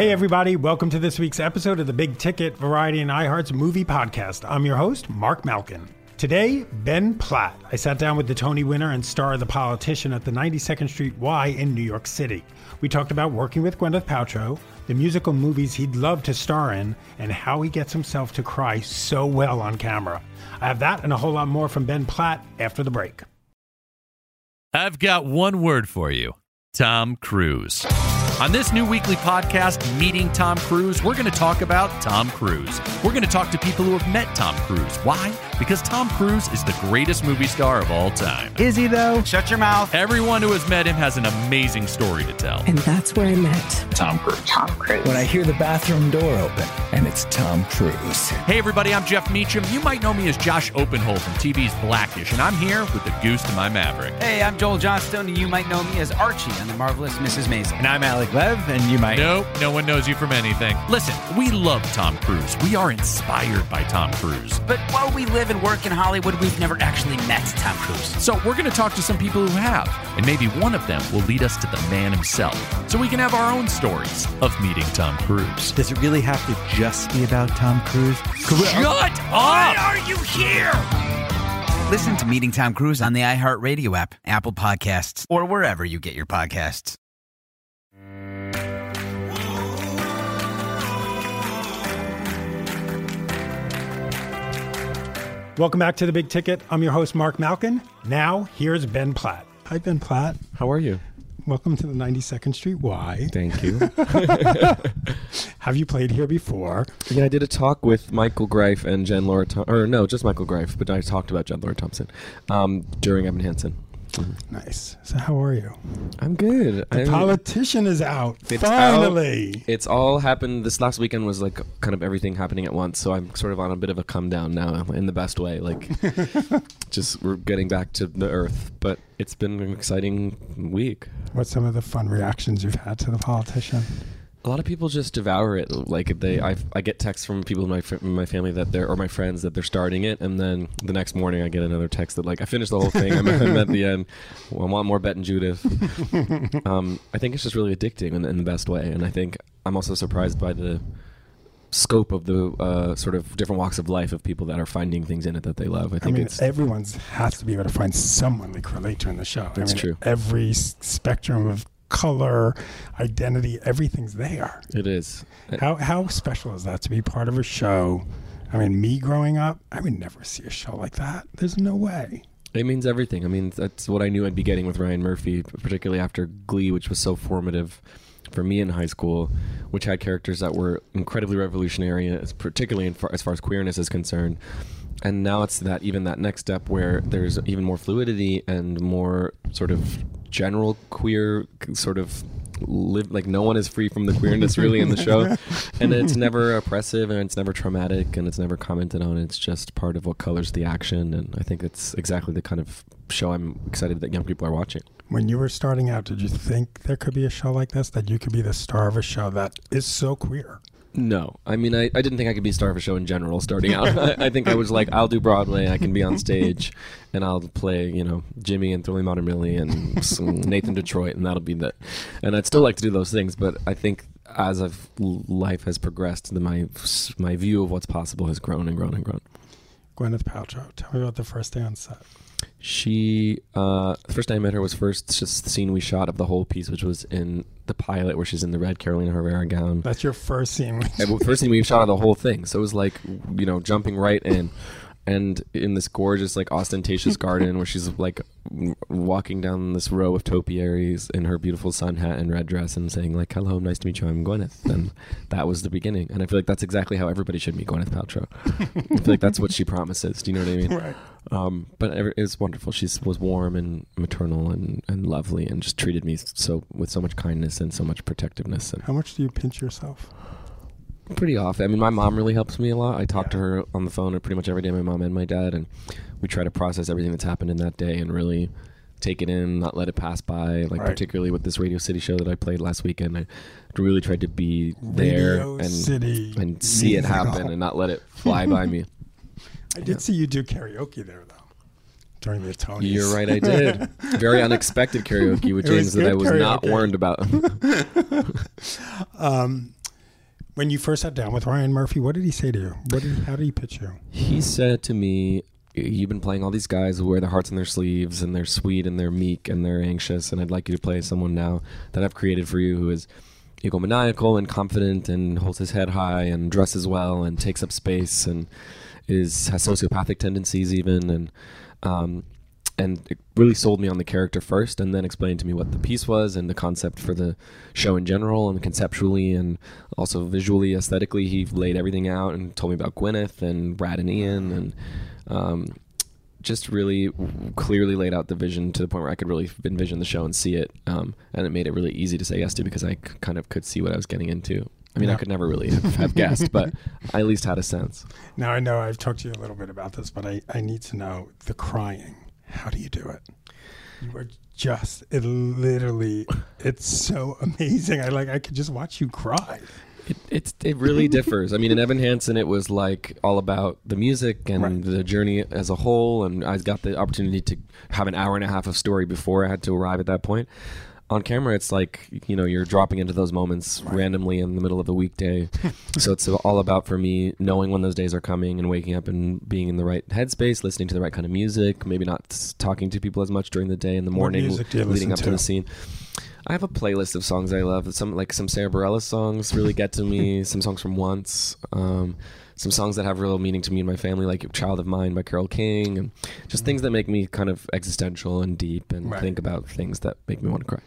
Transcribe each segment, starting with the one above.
Hey, everybody, welcome to this week's episode of the Big Ticket Variety and iHeart's movie podcast. I'm your host, Mark Malkin. Today, Ben Platt. I sat down with the Tony winner and star of The Politician at the 92nd Street Y in New York City. We talked about working with Gwyneth Paltrow, the musical movies he'd love to star in, and how he gets himself to cry so well on camera. I have that and a whole lot more from Ben Platt after the break. I've got one word for you Tom Cruise. On this new weekly podcast, Meeting Tom Cruise, we're going to talk about Tom Cruise. We're going to talk to people who have met Tom Cruise. Why? Because Tom Cruise is the greatest movie star of all time. Is he though? Shut your mouth. Everyone who has met him has an amazing story to tell. And that's where I met Tom Cruise. Tom Cruise. When I hear the bathroom door open and it's Tom Cruise. Hey, everybody, I'm Jeff Meacham. You might know me as Josh Oppenhol from TV's Blackish, and I'm here with the goose to my Maverick. Hey, I'm Joel Johnstone, and you might know me as Archie on The Marvelous Mrs. Maisel. And I'm Alec Lev, and you might. Nope, no one knows you from anything. Listen, we love Tom Cruise. We are inspired by Tom Cruise. But while we live and work in Hollywood, we've never actually met Tom Cruise. So we're going to talk to some people who have, and maybe one of them will lead us to the man himself, so we can have our own stories of meeting Tom Cruise. Does it really have to just be about Tom Cruise? Shut up! Why are you here? Listen to Meeting Tom Cruise on the iHeartRadio app, Apple Podcasts, or wherever you get your podcasts. Welcome back to the Big Ticket. I'm your host, Mark Malkin. Now, here's Ben Platt. Hi, Ben Platt. How are you? Welcome to the 92nd Street Y. Thank you. Have you played here before? yeah, I did a talk with Michael Greif and Jen Laura, Thom- or no, just Michael Greif, but I talked about Jen Laura Thompson um, during Evan Hansen. Mm-hmm. Nice. So, how are you? I'm good. The I'm- politician is out. It's Finally. It's all happened. This last weekend was like kind of everything happening at once. So I'm sort of on a bit of a come down now in the best way. Like, just we're getting back to the earth. But it's been an exciting week. What's some of the fun reactions you've had to the politician? A lot of people just devour it. Like they, I, I get texts from people in my my family that they're or my friends that they're starting it, and then the next morning I get another text that like I finished the whole thing. I'm, I'm at the end. Well, I want more Bette and Judith. um, I think it's just really addicting in, in the best way, and I think I'm also surprised by the scope of the uh, sort of different walks of life of people that are finding things in it that they love. I I think mean, it's everyone's has to be able to find someone they can relate to in the show. That's I mean, true. Every spectrum of color, identity, everything's there. it is. How how special is that to be part of a show? I mean, me growing up, I would never see a show like that. There's no way. It means everything. I mean, that's what I knew I'd be getting with Ryan Murphy, particularly after Glee, which was so formative for me in high school, which had characters that were incredibly revolutionary, particularly in far, as far as queerness is concerned. And now it's that even that next step where there's even more fluidity and more sort of general queer sort of live like no one is free from the queerness really in the show. And it's never oppressive and it's never traumatic and it's never commented on. It's just part of what colors the action. And i think it's exactly the kind of show i'm excited that young people are watching. When you were starting out, did you think there could be a show like this? That you could be the star of a show that is so queer? No i mean i, I didn't think i could be star of a show in general starting out I, I think i was like i'll do broadway i can be on stage and i'll play you know jimmy and Thoroughly Modern Millie and nathan detroit and that'll be that and i'd still like to do those things but i think as I've, life has progressed, the, my my view of what's possible has grown and grown and grown. Gwyneth Paltrow. Tell me about the first day on set. She uh, the first time I met her was first just the scene we shot of the whole piece, which was in the pilot where she's in the red Carolina Herrera gown. That's your first scene. And first scene we shot of the whole thing, so it was like you know jumping right in, and in this gorgeous like ostentatious garden where she's like w- walking down this row of topiaries in her beautiful sun hat and red dress and saying like hello nice to meet you I'm Gwyneth and that was the beginning and I feel like that's exactly how everybody should meet Gwyneth Paltrow I feel like that's what she promises do you know what I mean right. um, but it was wonderful. She was warm and maternal and, and lovely, and just treated me so with so much kindness and so much protectiveness. And How much do you pinch yourself? Pretty often. I mean, my mom really helps me a lot. I talk to her on the phone pretty much every day. My mom and my dad, and we try to process everything that's happened in that day and really take it in, not let it pass by. Like Right. particularly with this Radio City show that I played last weekend, I really tried to be there Radio and City and see it happen and not let it fly by me. I did see you do karaoke there though during the Tonys. You're right, I did. Very unexpected karaoke with It James that I was not warned about. Um, When you first sat down with Ryan Murphy, what did he say to you? What did how did he pitch you? He said to me, "You've been playing all these guys who wear their hearts on their sleeves, and they're sweet, and they're meek, and they're anxious, and I'd like you to play someone now that I've created for you who is." egomaniacal and confident and holds his head high and dresses well and takes up space and is has sociopathic tendencies even and um, and it really sold me on the character first and then explained to me what the piece was and the concept for the show in general and conceptually and also visually aesthetically he laid everything out and told me about Gwyneth and Brad and Ian and um, just really clearly laid out the vision to the point where I could really envision the show and see it um, and it made it really easy to say yes to because I c- kind of could see what I was getting into I mean, I could never really have, have guessed, but I at least had a sense. Now I know I've talked to you a little bit about this, but I, I need to know the crying. How do you do it? You are just it literally it's so amazing. I like I could just watch you cry. It, it's it really differs. I mean, in Evan Hansen, it was like all about the music and Right. the journey as a whole, and I got the opportunity to have an hour and a half of story before I had to arrive at that point. On camera, it's like you know you're dropping into those moments randomly in the middle of the weekday, so it's all about for me knowing when those days are coming and waking up and being in the right headspace, listening to the right kind of music, maybe not talking to people as much during the day in the morning, music do you leading up to to? the scene. I have a playlist of songs I love. Some like some Sara Bareilles songs really get to me. some songs from Once. Um, some songs that have real meaning to me and my family, like "Child of Mine" by Carole King, and just things that make me kind of existential and deep, and Right. think about things that make me want to cry.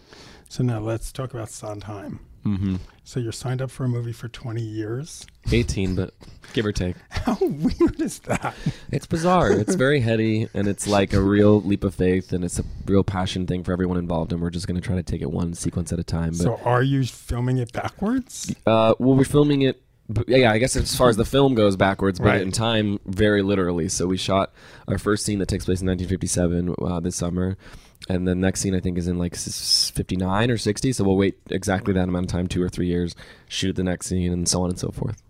So now let's talk about Sondheim. Mm-hmm. So you're signed up for a movie for 20 years. 18, but give or take. How weird is that? It's bizarre. It's very heady, and it's like a real leap of faith, and it's a real passion thing for everyone involved. And we're just going to try to take it one sequence at a time. But So are you filming it backwards? Uh, well, we're filming it. Yeah, I guess as far as the film goes backwards, but Right. in time, very literally. So we shot our first scene that takes place in 1957 uh, this summer, and the next scene I think is in like 59 or 60. So we'll wait exactly that amount of time, two or three years, shoot the next scene, and so on and so forth.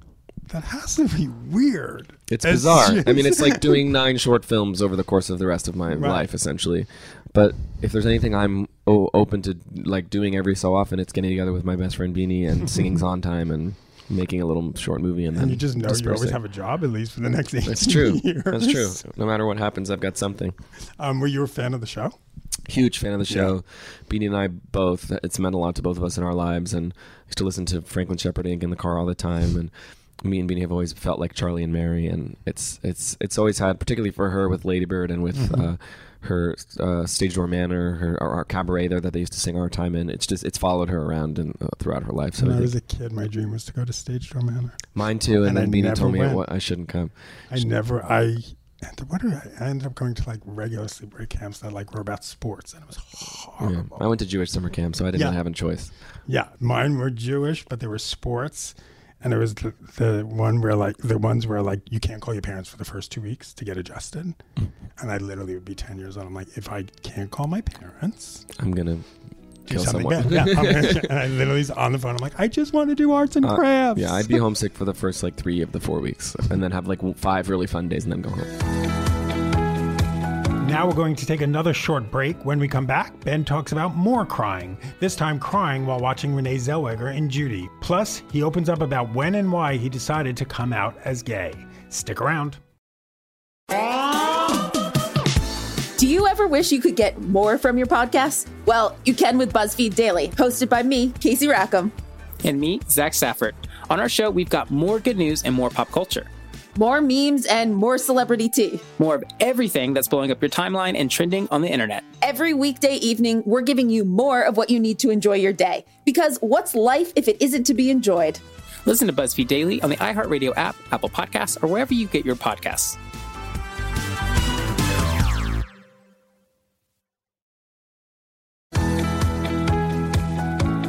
That has to be weird. It's It's bizarre. I mean, it's like doing nine short films over the course of the rest of my Right. life, essentially. But if there's anything I'm o- open to like doing every so often, it's getting together with my best friend Beanie and singing Sondheim and making a little short movie, and then and you just know you always have a job at least for the next 18 That's true. years. That's true. No matter what happens, I've got something. Um, were you a fan of the show? Huge fan of the show. Beanie and I both. It's meant a lot to both of us in our lives, and I used to listen to Franklin Shepard Inc. in the car all the time. And me and Beanie have always felt like Charlie and Mary, and it's it's it's always had, particularly for her with Ladybird and with. Mm-hmm. Uh, her uh, Stage Door Manor, her our, our cabaret there that they used to sing our time in. It's just it's followed her around and uh, throughout her life. So when I I was a kid, my dream was to go to Stage Door Manor. mine too. And, and then Beanie told me I, went. I shouldn't come. I never, I, what did I, I ended up going to like regular sleepaway camps that like were about sports, and it was Yeah. horrible. I went to Jewish summer camp, so I didn't Yeah. have a choice. Yeah, mine were Jewish, but they were sports. And there was the, the one where like the ones where like you can't call your parents for the first two weeks to get adjusted. And I literally would be ten years old. I'm like, if I can't call my parents, I'm gonna kill something someone. bad. Yeah, gonna- and I literally was on the phone. I'm like, I just want to do arts and Uh, crafts. Yeah, I'd be homesick for the first like three of the four weeks, and then have like five really fun days, and then go home. Now we're going to take another short break. When we come back, Ben talks about more crying, this time crying while watching Renee Zellweger in Judy. Plus, he opens up about when and why he decided to come out as gay. Stick around. Do you ever wish you could get more from your podcast? Well, you can with BuzzFeed Daily, hosted by me, Casey Rackham. and me, Zach Stafford. On our show, we've got more good news and more pop culture. More memes and more celebrity tea. More of everything that's blowing up your timeline and trending on the internet. Every weekday evening, we're giving you more of what you need to enjoy your day. Because what's life if it isn't to be enjoyed? Listen to BuzzFeed Daily on the iHeartRadio app, Apple Podcasts, or wherever you get your podcasts.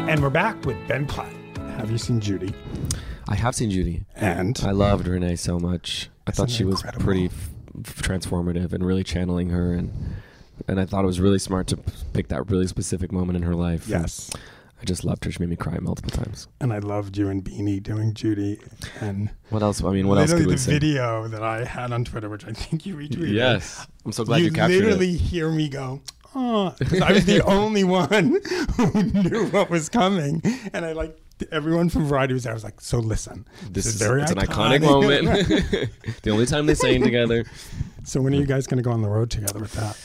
And we're back with Ben Platt. Have you seen Judy? I have seen Judy. And I loved Renee so much. I thought she was incredible? pretty f- f- transformative and really channeling her, and and I thought it was really smart to p- pick that really specific moment in her life. And yes. I just loved her. She made me cry multiple times. And I loved you and Beanie doing Judy. And What else? I mean, what else literally the say? video that I had on Twitter, which I think you retweeted. Yes, I'm so glad you, you captured literally it. hear me go, oh, I was the only one who knew what was coming. And I like Everyone from Variety was there. I was like, so listen, This is very it's an iconic moment. the only time they sang together. so when are you guys going to go on the road together with that?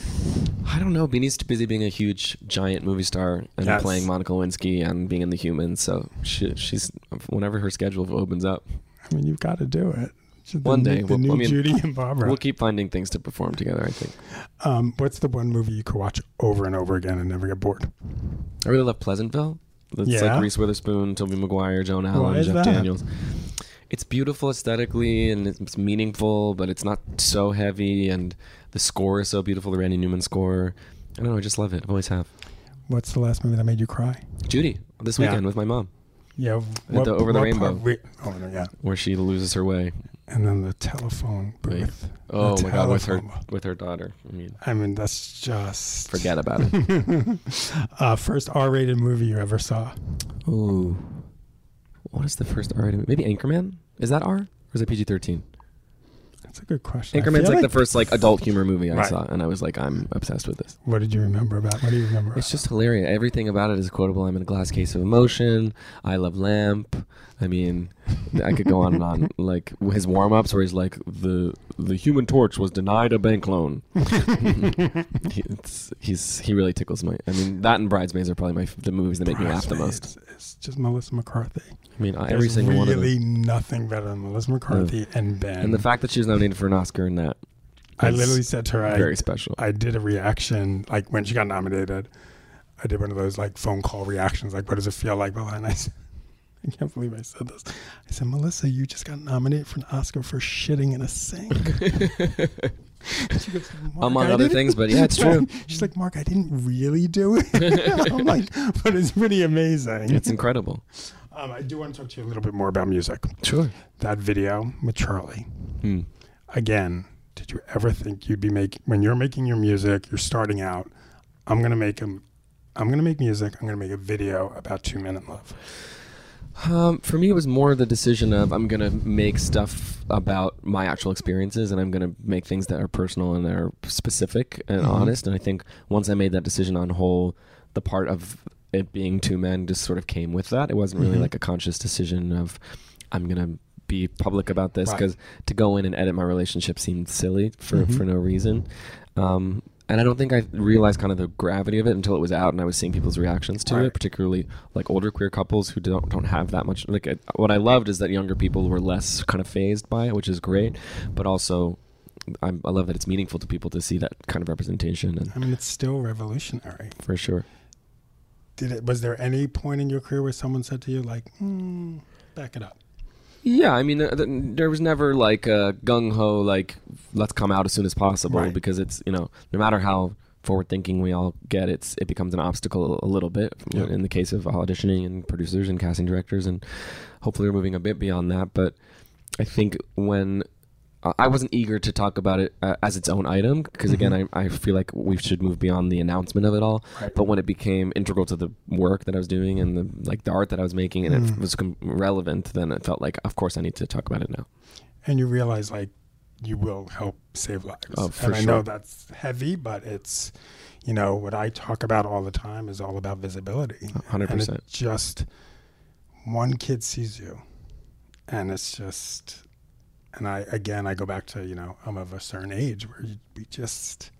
I don't know. Beanie's too busy being a huge, giant movie star and Yes. playing Monica Lewinsky and being in The Humans. So she, she's whenever her schedule opens up, I mean, you've got to do it. The One new- day, the we'll- new I mean, Judy and Barbra. we'll keep finding things to perform together. I think. Um, what's the one movie you could watch over and over again and never get bored? I really love Pleasantville. It's Yeah? like Reese Witherspoon, Tobey Maguire, Joan Allen, Jeff that? Daniels. It's beautiful aesthetically and it's, meaningful, but it's not so heavy. And the score is so beautiful. The Randy Newman score. I don't know. I just love it. I've always have. What's the last movie that made you cry? Judy this Yeah. weekend with my mom, Yeah, the Over the Rainbow. wait, oh yeah, where she loses her way. And then the telephone booth. Oh The my god, with her booth. with her daughter. I mean, I mean, that's just forget about it. uh, first R-rated movie you ever saw. Ooh, what is the first R rated? Movie? Maybe Anchorman. Is that R or is it PG thirteen? That's a good question. Anchorman's feel like, the first like adult humor movie I Right. saw, and I was like, I'm obsessed with this. What did you remember about? What do you remember? It's just hilarious. Everything about it is quotable. I'm in a glass case of emotion. I love lamp. I mean, I could go on and on. Like his warm ups, where he's like, the the Human Torch was denied a bank loan. he, it's, he's he really tickles my. I mean, that and Bridesmaids are probably my the movies that make me laugh the most. Is just Melissa McCarthy. I mean, every There's single one of them. really nothing better than Melissa McCarthy and Ben. And the fact that she was nominated for an Oscar in that, I literally said to her, I, very special. I did a reaction like when she got nominated. I did one of those like phone call reactions, like what does it feel like? Bella? And I said, I can't believe I said this. I said, Melissa, you just got nominated for an Oscar for shitting in a sink. she goes, "Mark, Among other things, but yeah, it's true. She's like, Mark, I didn't really do it. I'm like, but it's pretty amazing. It's incredible. Um, I do want to talk to you a little bit more about music. Sure. That video with Charlie. Hmm. Again, did you ever think you'd be making when you're making your music, you're starting out, I'm gonna make a, I'm gonna make music, I'm gonna make a video about two in love. Um, for me, it was more the decision of I'm gonna make stuff about my actual experiences, and I'm gonna make things that are personal and that are specific and Mhm. honest. And I think once I made that decision on whole, the part of it being two men just sort of came with that. It wasn't really Mhm. like a conscious decision of I'm gonna be public about this Right. because to go in and edit my relationship seemed silly for Mhm. for no reason. Um, and I don't think I realized kind of the gravity of it until it was out and I was seeing people's reactions to Right. it, particularly like older queer couples who don't don't have that much. Like what I loved is that younger people were less kind of fazed by it, which is great. But also, I'm, I love that it's meaningful to people to see that kind of representation, and I mean, it's still revolutionary. for sure. Did it? Was there any point in your career where someone said to you like, mm, "Back it up"? Yeah, I mean, uh, th- there was never like a gung ho like let's come out as soon as possible Right. because it's you know no matter how forward thinking we all get, it's it becomes an obstacle a little bit Yeah. in the case of auditioning and producers and casting directors, and hopefully we're moving a bit beyond that. But I think when uh, I wasn't eager to talk about it uh, as its own item because again, I, I feel like we should move beyond the announcement of it all. Right. But when it became integral to the work that I was doing and the like the art that I was making, and it Mm. was com- relevant, then it felt like, of course, I need to talk about it now. and you realize like you will help save lives. Oh, and I know that's heavy, but it's you know what I talk about all the time is all about visibility. Hundred percent. just one kid sees you, and it's just. And I again, I go back to you know I'm of a certain age where you, we just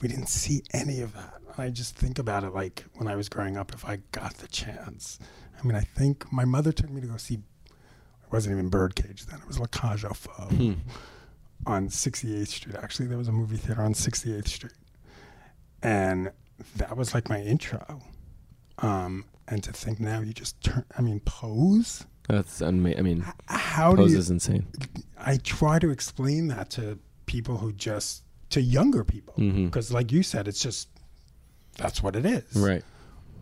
we didn't see any of that. And I just think about it like when I was growing up, if I got the chance. I mean, I think my mother took me to go see. It wasn't even Birdcage then; it was La Cage aux Folles Hmm. on 68th Street. Actually, there was a movie theater on 68th Street, and that was like my intro. Um, and to think now, you just turn. I mean, pose. That's unma- I mean, How do pose you? is insane. I try to explain that to people who just to younger people because, like you said, it's just that's what it is. Right.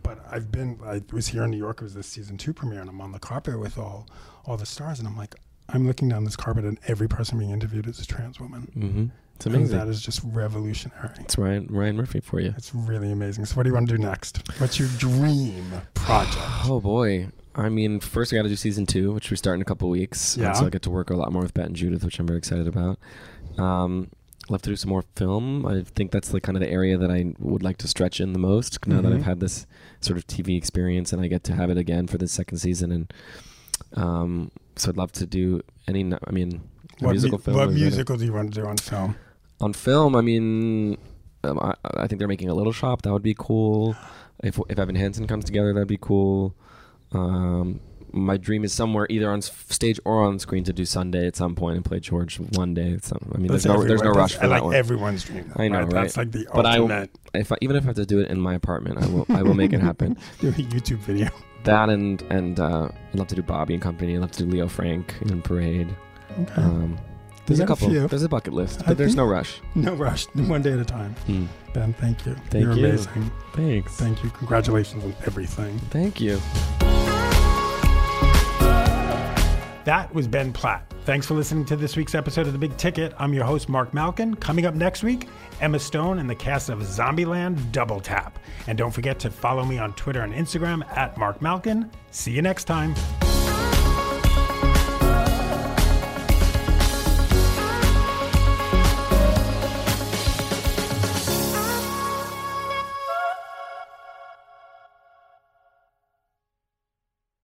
But I've been. I was here in New York. It was the season two premiere, and I'm on the carpet with all all the stars, and I'm like, I'm looking down this carpet, and every person being interviewed is a trans woman. hmm It's And amazing. that is just revolutionary. It's Ryan Ryan Murphy for you. It's really amazing. So, what do you want to do next? What's your dream project? Oh boy. I mean, first we got to do season two, which we start in a couple weeks. Yeah. So I get to work a lot more with Bette and Judith, which I'm very excited about. Um, love to do some more film. I think that's the kind of the area that I would like to stretch in the most. Now that Mhm. I've had this sort of TV experience and I get to have it again for the second season, and um, so I'd love to do any. I mean, What, musical mu- film. what musical do you want to do on film? on film? I mean, um, I, I think they're making a Little Shop. That would be cool. If if Evan Hansen comes together, that'd be cool. Um, my dream is somewhere either on stage or on screen to do Sunday at some point and play George one day. It's, um, I mean, there's no, there's no rush for that like one. everyone's dream. I know, right? That's like the But I- ultimate. if I, even if I have to do it in my apartment, I will. I will make it happen. do a YouTube video. That and and uh, I'd love to do Bobby and Company. I'd love to do Leo Frank and Parade. Okay. Um, there's a a couple. few. There's a bucket list, I but there's no rush. no rush. One day at a time. Hmm. Ben, thank you. Thank You're you. amazing. Thanks. Thank you. Congratulations on everything. Thank you. That was Ben Platt. Thanks for listening to this week's episode of The Big Ticket. I'm your host, Mark Malkin. Coming up next week, Emma Stone and the cast of Zombieland Double Tap. And don't forget to follow me on Twitter and Instagram at Mark Malkin. See you next time.